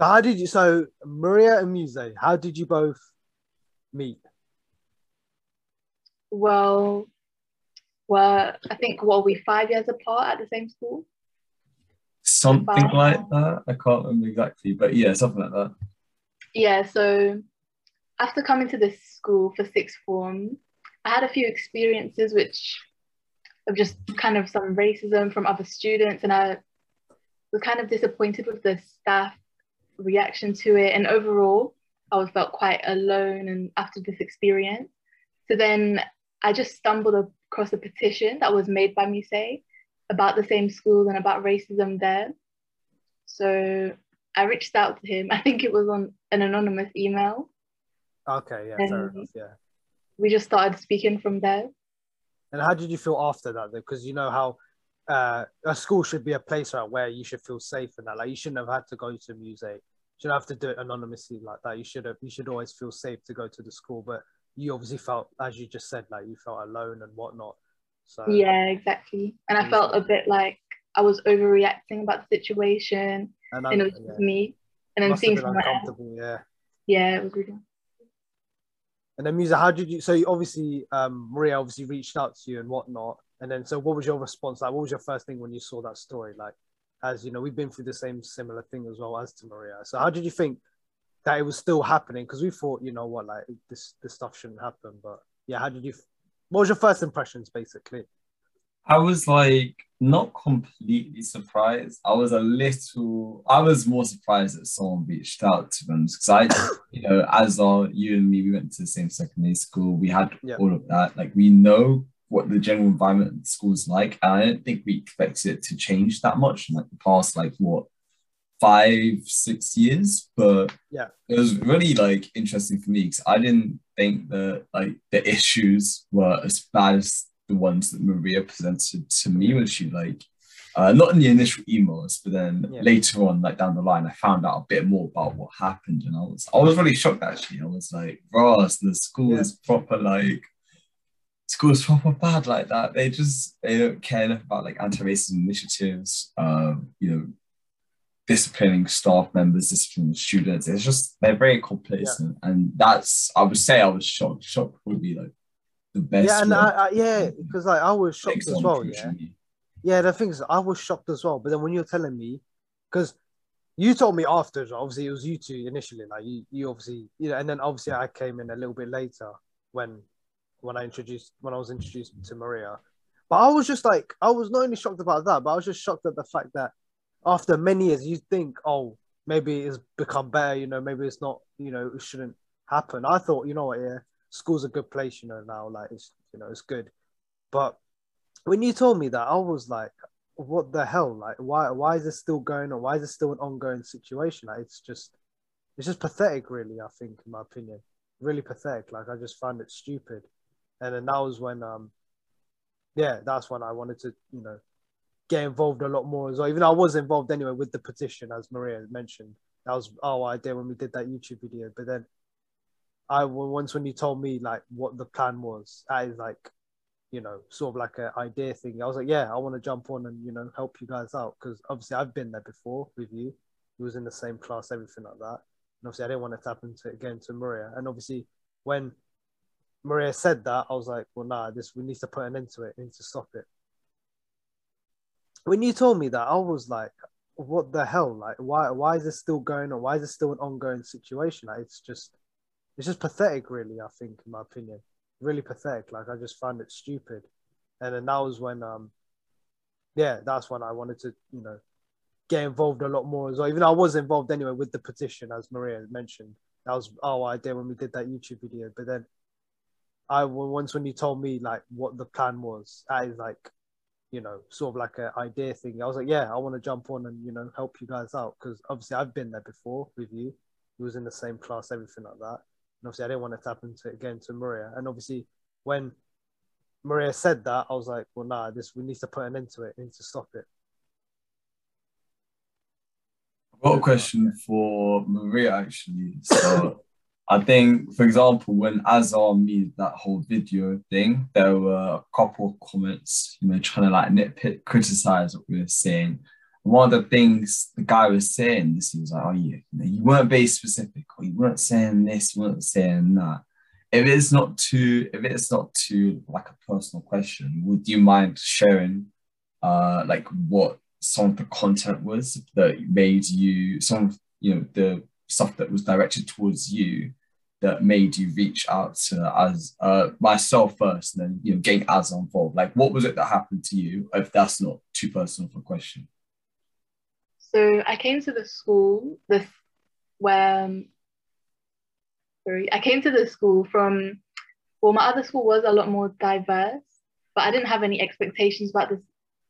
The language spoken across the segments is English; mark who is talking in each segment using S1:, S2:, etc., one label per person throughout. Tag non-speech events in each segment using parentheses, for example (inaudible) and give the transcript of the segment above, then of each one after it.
S1: So how did you? So Maria and Muse, how did you both meet?
S2: Well, well, I think what we five years apart at the same school.
S3: Something About, like that. I can't remember exactly, but yeah, something like that.
S2: Yeah. So after coming to this school for sixth form, I had a few experiences which of just kind of some racism from other students, and I was kind of disappointed with the staff reaction to it. And overall, I was felt quite alone and after this experience. So then I just stumbled across a petition that was made by Musa about the same school and about racism there. So I reached out to him. (laughs) I think it was on an anonymous email.
S1: Okay, yeah, fair enough, yeah.
S2: We just started speaking from there.
S1: And how did you feel after that? Though? Because you know how uh, a school should be a place right, where you should feel safe and that. Like you shouldn't have had to go to a museum. You shouldn't have to do it anonymously like that. You should have. You should always feel safe to go to the school. But you obviously felt, as you just said, like you felt alone and whatnot. So
S2: yeah, exactly. And I felt a bit like I was overreacting about the situation, and, and it was yeah. me. And then seeing someone else. Yeah. Yeah, it was really.
S1: And then Musa, how did you? So you obviously, um, Maria obviously reached out to you and whatnot. And then, so what was your response like? What was your first thing when you saw that story? Like, as you know, we've been through the same similar thing as well as to Maria. So how did you think that it was still happening? Because we thought, you know what, like this this stuff shouldn't happen. But yeah, how did you? What was your first impressions, basically?
S3: I was like not completely surprised. I was a little. I was more surprised that someone reached out to them because I, (coughs) you know, as our you and me, we went to the same secondary school. We had yeah. all of that. Like we know what the general environment of the school is like, and I don't think we expected it to change that much in like the past, like what five, six years. But
S1: yeah,
S3: it was really like interesting for me because I didn't think that like the (laughs) issues were as bad as the ones that Maria presented to me when she like uh, not in the initial emails, but then yeah. later on, like down the line, I found out a bit more about what happened, and I was I was really shocked actually. I was like, "Ross, the school yeah. is proper like school is proper bad like that. They just they don't care enough about like anti-racism initiatives, um, you know, disciplining staff members, disciplining students. It's just they're very complacent, yeah. and that's I would say I was shocked. Shocked would be like the best.
S1: Yeah, and I, I, yeah, because like I was shocked as well. Yeah, yeah. The thing is, I was shocked as well. But then when you're telling me, because you told me after, obviously it was you two initially. Like you, you obviously, you know, and then obviously I came in a little bit later when, when I introduced when I was introduced to Maria. But I was just like, I was not only shocked about that, but I was just shocked at the fact that after many years, you think, oh, maybe it's become better. You know, maybe it's not. You know, it shouldn't happen. I thought, you know what, yeah, school's a good place, you know, now, like it's you know, it's good. But when you told me that, I was like, what the hell? Like, why why is this still going on? Why is this still an ongoing situation? Like, it's just it's just pathetic, really. I think, in my opinion, really pathetic. Like, I just find it stupid. And then that was when, um, yeah, that's when I wanted to, you know, get involved a lot more as well. Even though I was involved anyway with the petition, as Maria mentioned. That was our idea when we did that YouTube video. But then I once when you told me like what the plan was, that is like, you know, sort of like an idea thing. I was like, yeah, I want to jump on and you know help you guys out because obviously I've been there before with you. We was in the same class, everything like that. And obviously I didn't want it to happen to again to Maria. And obviously when Maria said that, I was like, well, nah, this we need to put an end to it. We need to stop it. When you told me that, I was like, what the hell? Like, why? Why is this still going on? Why is this still an ongoing situation? Like, it's just it's just pathetic, really. I think, in my opinion, really pathetic. Like I just found it stupid, and then that was when, um, yeah, that's when I wanted to, you know, get involved a lot more as well. Even though I was involved anyway with the petition, as Maria mentioned. That was our idea when we did that YouTube video. But then, I once when you told me like what the plan was, that is like, you know, sort of like an idea thing. I was like, yeah, I want to jump on and you know help you guys out because obviously I've been there before with you. We was in the same class, everything like that. And obviously, I didn't want it to happen to it again to Maria. And obviously, when Maria said that, I was like, well, nah, this we need to put an end to it. We need to stop it.
S3: I've got a question for Maria actually. So I think, for example, when Azar made that whole video thing, there were a couple of comments, you know, trying to like nitpick, criticize what we were saying. one of the things the guy was saying, this he was like, oh you, know, you weren't very specific, or you weren't saying this, you weren't saying that. If it's not too, if it's not too like a personal question, would you mind sharing, uh, like what some of the content was that made you some of you know the stuff that was directed towards you that made you reach out to as uh, myself first and then you know getting as involved? Like what was it that happened to you if that's not too personal a question?
S2: So i came to the school this where um, sorry i came to the school from well my other school was a lot more diverse but i didn't have any expectations about this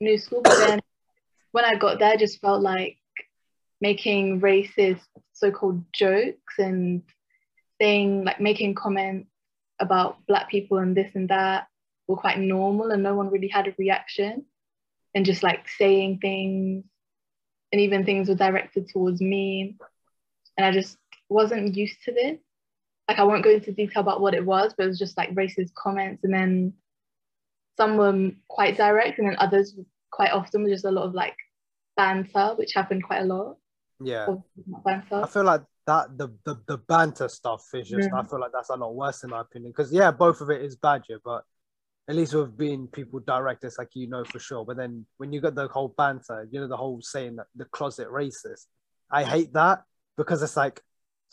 S2: new school. But then when i got there I just felt like making racist so-called jokes and saying like making comments about black people and this and that were quite normal and no one really had a reaction and just like saying things and even things were directed towards me. And i just wasn't used to this. Like i won't go into detail about what it was but it was just like racist comments. And then some were quite direct and then others quite often were just a lot of like banter which happened quite a lot.
S1: Yeah. Banter. i feel like that the the, the banter stuff is just yeah. I feel like that's a lot worse in my opinion. Because yeah both of it is badger, but at least with being people direct it's like you know for sure. But then when you got the whole banter you know the whole saying that the closet racist I hate that because it's like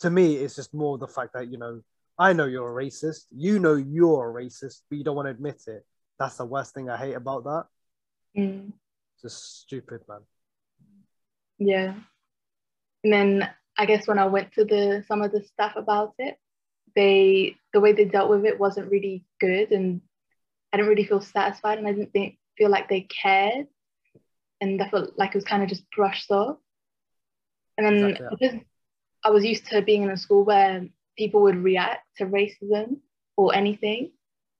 S1: to me it's just more the fact that you know I know you're a racist. You know you're a racist but you don't want to admit it. That's the worst thing I hate about that.
S2: Mm.
S1: just stupid man.
S2: Yeah. And then I guess when I went to the some of the staff about it, they the way they dealt with it wasn't really good, and I didn't really feel satisfied, and I didn't think, feel like they cared, and I felt like it was kind of just brushed off. And then exactly. because I was used to being in a school where people would react to racism or anything,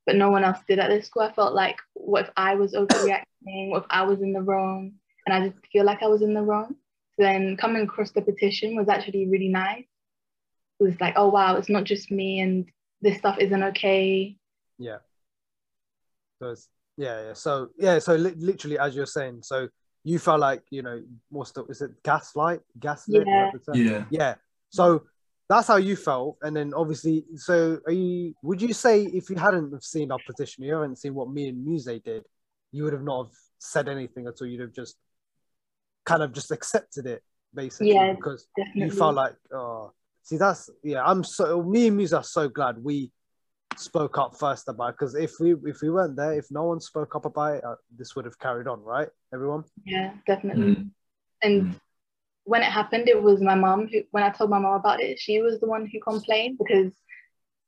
S2: but no one else did at this school. I felt like, what if I was overreacting? What if I was in the wrong? And I didn't feel like I was in the wrong then coming across the petition was actually really nice. It was like, oh wow, it's not just me and this stuff isn't okay.
S1: Yeah. So yeah, yeah. So yeah, so li- literally as you're saying, so you felt like you know what's the is it gaslight gaslit
S2: yeah
S3: yeah
S1: yeah so that's how you felt and then obviously so are you would you say if you hadn't have seen our petition you haven't seen what me and Muse did you would have not have said anything at all you'd have just kind of just accepted it basically
S2: yeah,
S1: because
S2: definitely.
S1: you felt like oh see that's yeah i'm so me and Muse are so glad we spoke up first about because if we if we weren't there if no one spoke up about it uh, this would have carried on right everyone
S2: yeah definitely mm. and mm. when it happened it was my mom who when i told my mom about it she was the one who complained because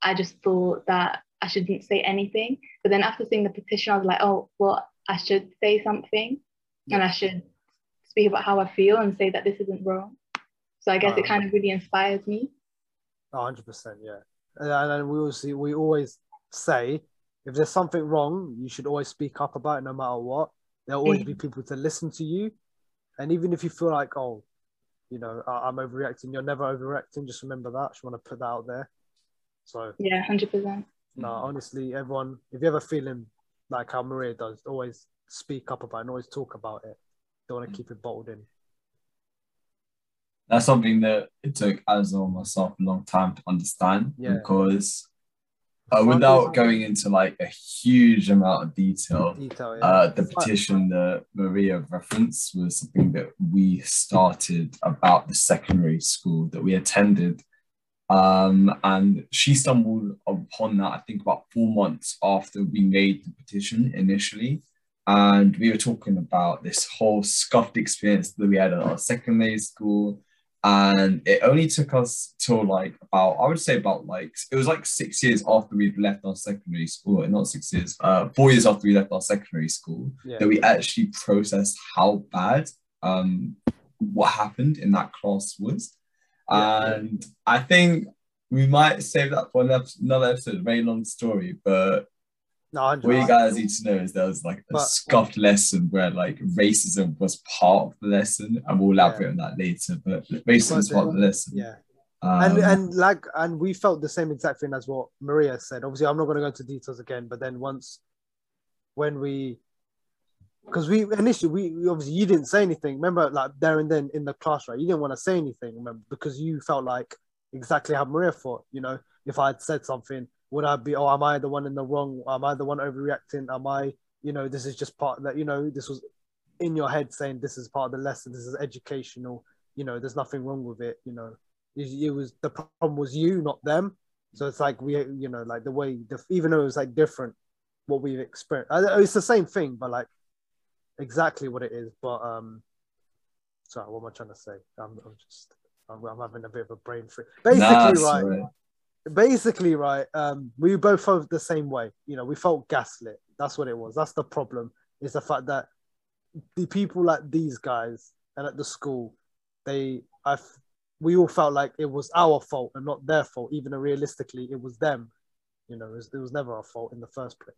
S2: i just thought that i shouldn't say anything but then after seeing the petition i was like oh well i should say something yeah. and i should speak about how I feel and say that this isn't wrong. So I guess it kind of really inspires me.
S1: 100%, yeah. And, and we always, we always say if there's something wrong, you should always speak up about it no matter what. There'll always be mm. people to listen to you. And even if you feel like, oh, you know, I'm overreacting, you're never overreacting. Just remember that. I just want to put that out there. So,
S2: yeah, 100%.
S1: No, honestly, everyone, if you ever feeling like how Maria does, always speak up about it and always talk about it. Want to keep it bottled in.
S3: That's something that it took Azar and myself a long time to understand
S1: yeah.
S3: because uh, without going into like a huge amount of detail,
S1: detail yeah.
S3: uh, the petition that Maria referenced was something that we started about the secondary school that we attended. Um, and she stumbled upon that, I think, about four months after we made the petition initially and we were talking about this whole scuffed experience that we had at our secondary school and it only took us till like about i would say about like it was like six years after we'd left our secondary school not six years uh four years after we left our secondary school yeah. that we actually processed how bad um what happened in that class was yeah. and i think we might save that for another episode a very long story but
S1: no,
S3: what you guys need to know is there was like a but, scuffed lesson where like racism was part of the lesson, and we'll elaborate yeah. on that later. But racism was part of the lesson.
S1: Yeah. Um, and and like and we felt the same exact thing as what Maria said. Obviously, I'm not going to go into details again. But then once, when we, because we initially we, we, obviously you didn't say anything. Remember, like there and then in the class, right? You didn't want to say anything, remember, because you felt like exactly how Maria thought. You know, if I had said something, would I be? Oh, am I the one in the wrong? Am I the one overreacting? Am I? You know, this is just part that you know this was in your head saying this is part of the lesson. This is educational. You know, there's nothing wrong with it. You know, it, it was the problem was you, not them. So it's like we, you know, like the way the even though it was like different, what we've experienced. It's the same thing, but like exactly what it is. But um, sorry, what am I trying to say? I'm, I'm just I'm, I'm, having a bit of a brain freeze. Basically, nah, right. Basically, right. Um, we both felt the same way. You know, we felt gaslit. That's what it was. That's the problem. Is the fact that the people like these guys and at the school, they I we all felt like it was our fault and not their fault, even though realistically it was them. You know, it was, it was never our fault in the first place.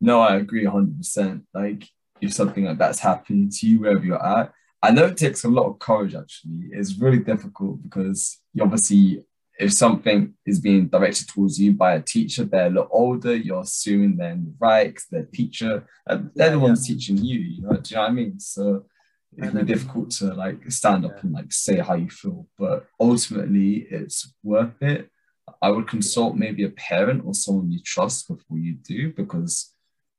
S3: No, I agree 100%. Like, if something like that's happened to you wherever you're at, I know it takes a lot of courage actually. It's really difficult because you obviously, if something is being directed towards you by a teacher, they're a lot older, you're assuming they're in the right they're teacher, and they're yeah, the ones yeah. teaching you, you know, do you know what I mean? So it can be difficult to like stand up yeah. and like say how you feel, but ultimately it's worth it. I would consult maybe a parent or someone you trust before you do because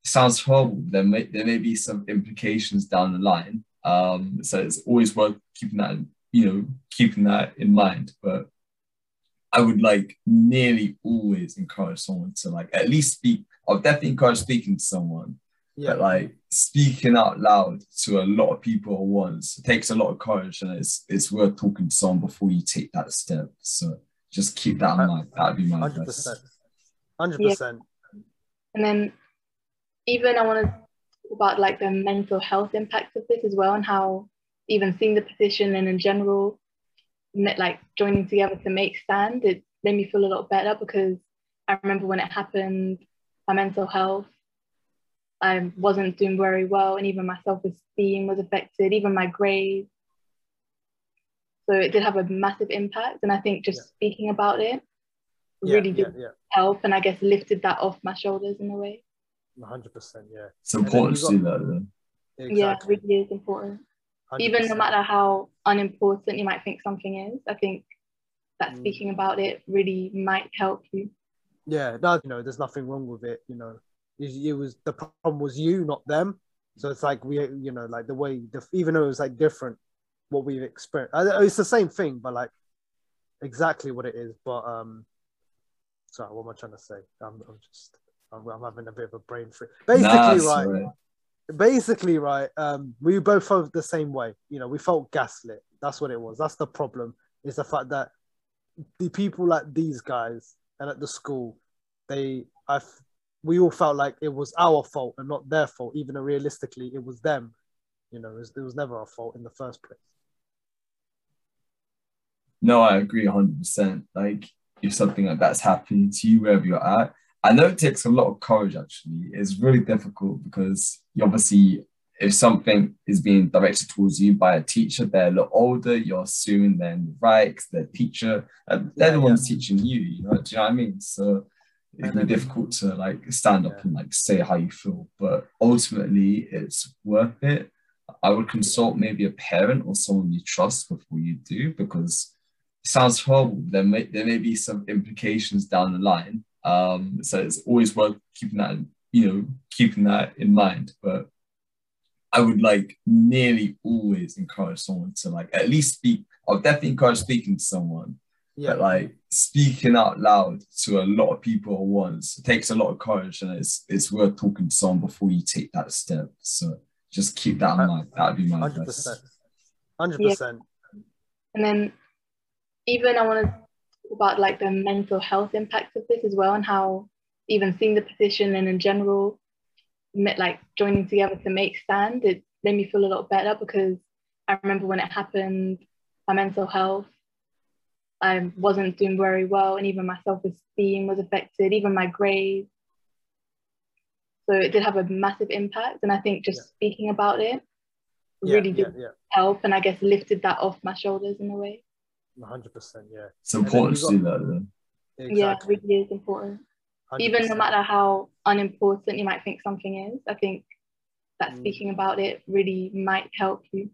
S3: it sounds horrible. There may there may be some implications down the line. Um, so it's always worth keeping that you know keeping that in mind. But I would like nearly always encourage someone to like at least speak. I'll definitely encourage speaking to someone yeah. But like speaking out loud to a lot of people at once it takes a lot of courage and it's it's worth talking to someone before you take that step. So just keep that in mind. That'd be my 100%. advice.
S1: 100%.
S2: And then even I want to talk about like the mental health impact of this as well and how even seeing the petition and in general like joining together to make stand it made me feel a lot better because I remember when it happened my mental health I wasn't doing very well, and even my self esteem was affected, even my grades. So it did have a massive impact. And I think just yeah. speaking about it yeah, really did yeah, help and I guess lifted that off my shoulders in a way.
S1: 100%, yeah.
S3: It's important to do that then.
S2: Exactly. Yeah, it really is important. 100%. Even no matter how unimportant you might think something is, I think that mm. speaking about it really might help you.
S1: Yeah, no, you know, there's nothing wrong with it, you know it was the problem was you, not them. So it's like we, you know, like the way, the, even though it was like different, what we've experienced. It's the same thing, but like exactly what it is. But um, sorry, what am I trying to say? I'm, I'm just, I'm, I'm, having a bit of a brain freeze. Basically, nah, right. Basically, right. Um, we both felt the same way. You know, we felt gaslit. That's what it was. That's the problem. Is the fact that the people like these guys and at the school, they, I we all felt like it was our fault and not their fault, even though realistically it was them. You know, it was, it was never our fault in the first place.
S3: No, I agree 100%. Like, if something like that's happening to you wherever you're at, I know it takes a lot of courage actually. It's really difficult because you obviously, if something is being directed towards you by a teacher, they're a lot older, you're assuming they're in the right they're teacher, and they're yeah, the ones yeah. teaching you, you know, do you know what I mean? So it can be difficult to like stand up yeah. and like say how you feel, but ultimately it's worth it. I would consult maybe a parent or someone you trust before you do because it sounds horrible. There may there may be some implications down the line. Um, so it's always worth keeping that you know keeping that in mind. But I would like nearly always encourage someone to like at least speak. I'll definitely encourage speaking to someone yeah. But like speaking out loud to a lot of people at once it takes a lot of courage and it's it's worth talking to someone before you take that step. So just keep that in mind. That'd be my 100%. advice.
S1: 100%.
S2: And then even I want to talk about like the mental health impact of this as well and how even seeing the petition and in general like joining together to make stand it made me feel a lot better because I remember when it happened my mental health I wasn't doing very well, and even my self esteem was affected, even my grades. So it did have a massive impact. And I think just yeah. speaking about it yeah, really did yeah, help and I guess lifted that off my shoulders in a way.
S1: 100%, yeah.
S3: It's important to do that then.
S2: Exactly. Yeah, it really is important. even no matter how unimportant you might think something is, I think that
S1: Mm.
S2: speaking about it really might help you.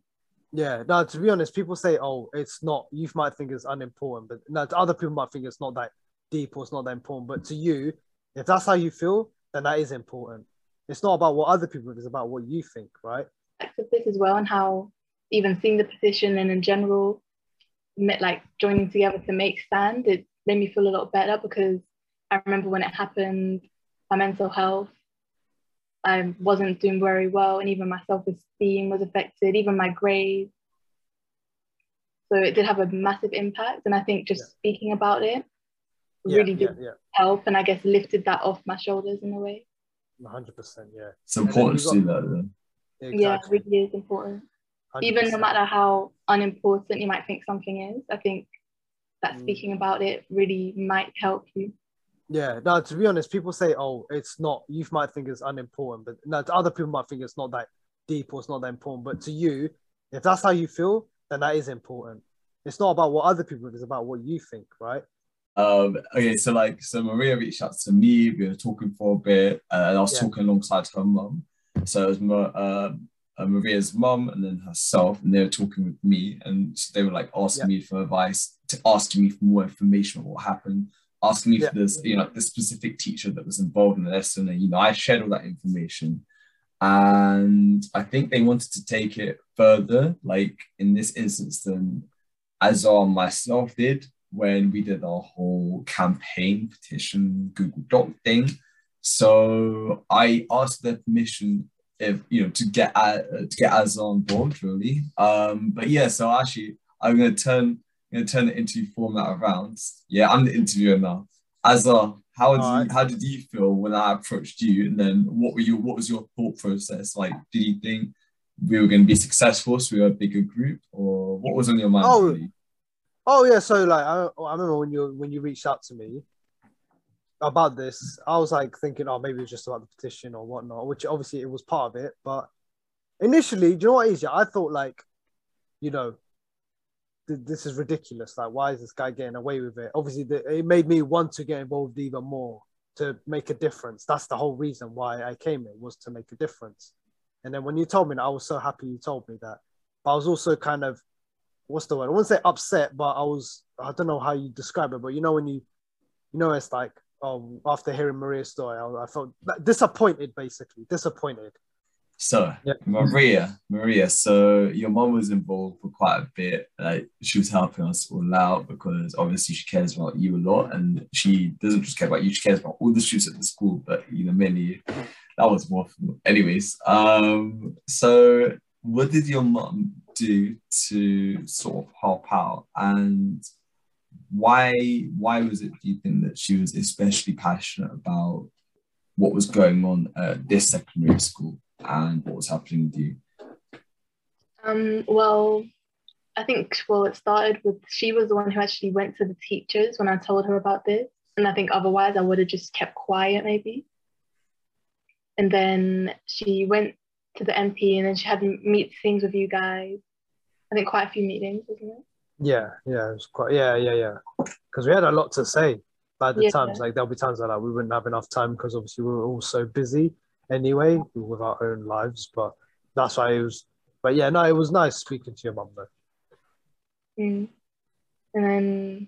S1: Yeah, no, to be honest, people say, oh, it's not, you might think it's unimportant, but no, other people might think it's not that deep or it's not that important. But to you, if that's how you feel, then that is important. It's not about what other people think, it's about what you think, right?
S2: Of this as well, and how even seeing the petition and in general, met like joining together to make stand, it made me feel a lot better because I remember when it happened, my mental health, I wasn't doing very well, and even my self esteem was affected, even my grades. So it did have a massive impact, and I think just
S1: Yeah.
S2: speaking about it really
S1: yeah,
S2: did
S1: yeah,
S2: help, and I guess lifted that off my shoulders in a way.
S1: 100%. Yeah,
S3: It's important to
S1: you
S3: do
S1: got-
S3: that. Though.
S2: Yeah,
S1: exactly.
S2: it really is important. Even no matter how unimportant you might think something is, I think that
S1: Mm.
S2: speaking about it really might help you.
S1: Yeah, no, to be honest, people say, oh, it's not, you might think it's unimportant, but no, to other people might think it's not that deep or it's not that important. But to you, if that's how you feel, then that is important. It's not about what other people think, it's about what you think, right?
S3: Um, okay, so like, so Maria reached out to me. We were talking for a bit, uh, and I was
S1: Yeah.
S3: talking alongside her mum. So it was Ma- uh, uh, Maria's mum and then herself, and they were talking with me, and so they were like asking me for advice, to asking me for more information on what happened, asking me
S1: Yeah.
S3: for this, you know, the specific teacher that was involved in the lesson, and you know, I shared all that information. And I think they wanted to take it further, like in this instance, than Azar and myself did when we did our whole campaign petition Google Doc thing. So I asked their permission if you know to get uh, to get Azar on board, really. Um, but yeah, so actually I'm gonna turn I'm gonna turn the interview format around. Yeah, I'm the interviewer now. Azar, how did you, how did you feel when I approached you? And then what were you what was your thought process? Like, did you think we were going to be successful, so we were a bigger group, or what was on your mind?
S1: Oh,
S3: really?
S1: Oh yeah, so like I, I remember when you when you reached out to me about this, I was like thinking, oh, maybe it's just about the petition or whatnot, which obviously it was part of it. But initially, do you know what is? Yeah, I thought like, you know, th- this is ridiculous. Like, why is this guy getting away with it? Obviously, the, it made me want to get involved even more to make a difference. That's the whole reason why I came here was to make a difference. And then when you told me that, I was so happy you told me that. But I was also kind of what's the word? I wouldn't say upset, but I was I don't know how you describe it, but you know when you you know it's like oh after hearing Maria's story, I, I felt disappointed basically, disappointed.
S3: So
S1: Yeah.
S3: Maria, Maria. So your mom was involved for quite a bit. Like she was helping us all out because obviously she cares about you a lot, and she doesn't just care about you. She cares about all the students at the school, but you know mainly. That was more. Anyways, um, so what did your mom do to sort of help out, and why? Why was it? Do you think that she was especially passionate about what was going on at this secondary school? and what was happening with you?
S2: Um, well, I think well it started with she was the one who actually went to the teachers when I told her about this, and I think otherwise I would have just kept quiet maybe. And then she went to the MP, and then she had meetings with you guys. I think quite a few meetings, wasn't it?
S1: Yeah, yeah, it was quite yeah, yeah, yeah. Because we had a lot to say. At the
S2: Yeah.
S1: times, like there'll be times like that we wouldn't have enough time because obviously we were all so busy anyway with our own lives. But that's why it was. But yeah, no, it was nice speaking to your mum though.
S2: Mm. And then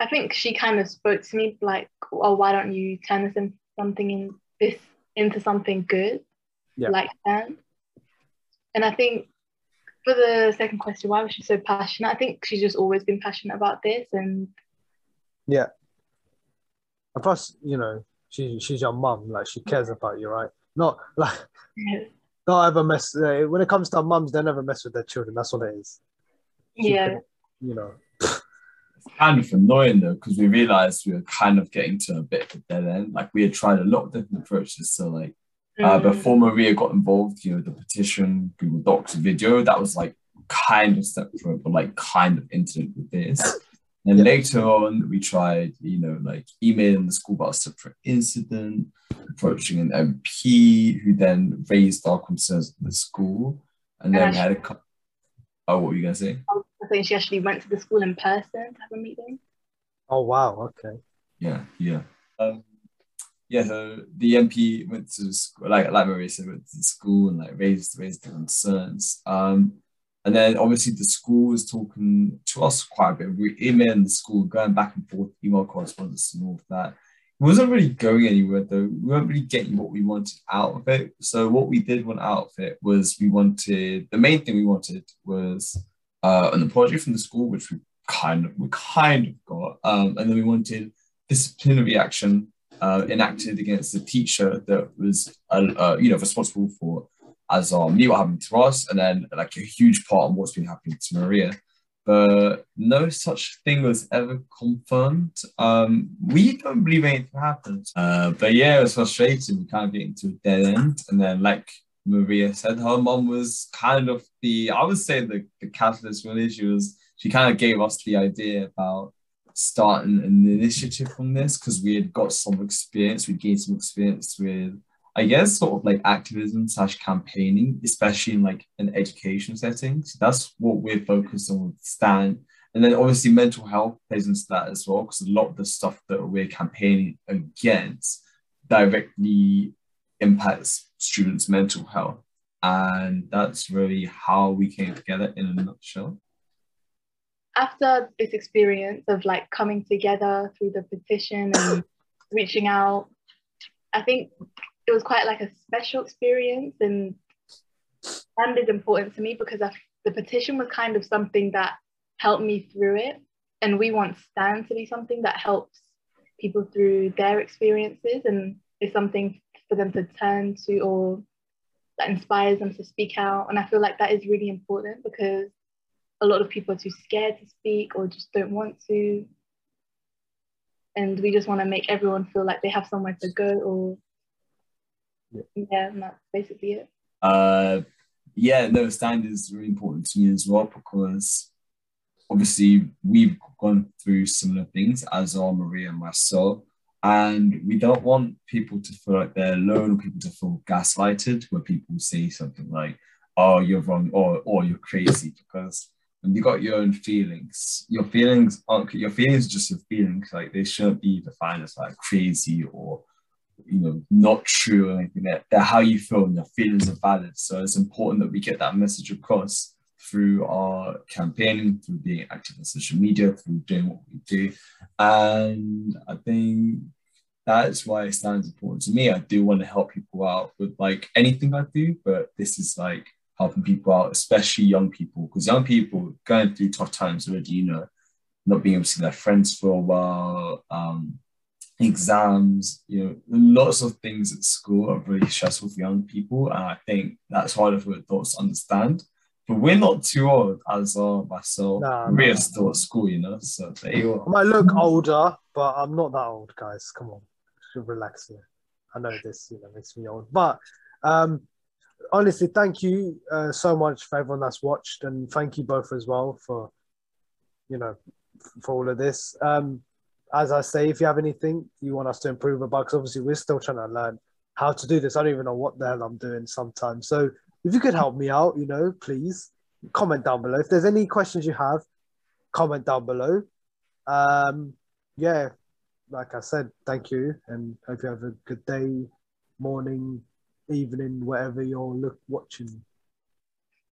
S2: I think she kind of spoke to me like, "Oh, why don't you turn this into something in this into something good,
S1: Yeah.
S2: like that?" And I think for the second question, why was she so passionate? I think she's just always been passionate about this, and
S1: Yeah. And plus, you know, she she's your mum. Like she cares about you, right? Not like don't ever mess. Uh, when it comes to mums, they never mess with their children. That's what it is. She
S2: yeah,
S1: can- you know.
S3: It's kind of annoying though, because we realized we were kind of getting to a bit of a dead end. Like we had tried a lot of different approaches. So like uh, before Maria got involved, you know, the petition, Google Docs, video, that was like kind of separate, but like kind of interlinked with this. (laughs) And
S1: Yeah.
S3: later on, we tried, you know, like emailing the school about a separate incident, approaching an MP who then raised our concerns at the school. And then we had a couple. Oh, what were you going to say?
S2: I think she actually went to the school in person to have a meeting.
S1: Oh wow. Okay.
S3: Yeah, yeah. um, yeah, so the MP went to school, like like Maria said, went to school and like raised raised the concerns. Um, and then obviously the school was talking to us quite a bit. We emailing the school, going back and forth, email correspondence and all of that. It wasn't really going anywhere though. We weren't really getting what we wanted out of it. So what we did want out of it was we wanted the main thing we wanted was uh, an apology from the school, which we kind of we kind of got, um, and then we wanted disciplinary action uh, enacted against the teacher that was uh, uh, you know responsible for as our me what happened to us, and then like a huge part of what's been happening to Maria. But no such thing was ever confirmed. Um, we don't believe anything happened. Uh, but yeah, it was frustrating. We kind of getting to a dead end, and then like Maria said, her mom was kind of the I would say the the catalyst really. She was she kind of gave us the idea about starting an initiative from this because we had got some experience, we gained some experience with, I guess, sort of like activism slash campaigning, especially in like an education setting. So that's what we're focused on with Stan. And then obviously mental health plays into that as well, because a lot of the stuff that we're campaigning against directly impacts students' mental health. And that's really how we came together in a nutshell
S2: after this experience of like coming together through the petition and (coughs) reaching out, I think it was quite like a special experience and and is important to me because I, the petition was kind of something that helped me through it. And we want Stan to be something that helps people through their experiences and is something for them to turn to or that inspires them to speak out. And I feel like that is really important because a lot of people are too scared to speak or just don't want to. And we just want to make everyone feel like they have somewhere to go or yeah, yeah and that's basically it.
S3: Uh yeah, no, stand is really important to me as well because obviously we've gone through similar things as are Maria and myself. And we don't want people to feel like they're alone or people to feel gaslighted where people say something like, oh, you're wrong or, or you're crazy because you got your own feelings. Your feelings aren't your feelings are just your feelings. Like they shouldn't be defined as like crazy or you know not true or anything. They're, they're how you feel and your feelings are valid. So it's important that we get that message across through our campaigning, through being active on social media, through doing what we do. And I think that's why it stands important to me. I do want to help people out with like anything I do, but this is like helping people out, especially young people, because young people going through tough times already, you know, not being able to see their friends for a while, um, exams, you know, lots of things at school are really stressful for young people. And I think that's harder for adults to understand. But we're not too old as uh, myself. Nah, we're nah. still at school, you know. So they I
S1: might look older, but I'm not that old, guys. Come on, relax here. I know this, you know, makes me old. But um, honestly, thank you uh, so much for everyone that's watched, and thank you both as well for, you know, for all of this. Um, as I say, if you have anything you want us to improve about, because obviously we're still trying to learn how to do this. I don't even know what the hell I'm doing sometimes. So if you could help me out, you know, please comment down below. If there's any questions you have, comment down below. Um, yeah, like I said, thank you, and hope you have a good day, morning, evening, whatever you're look watching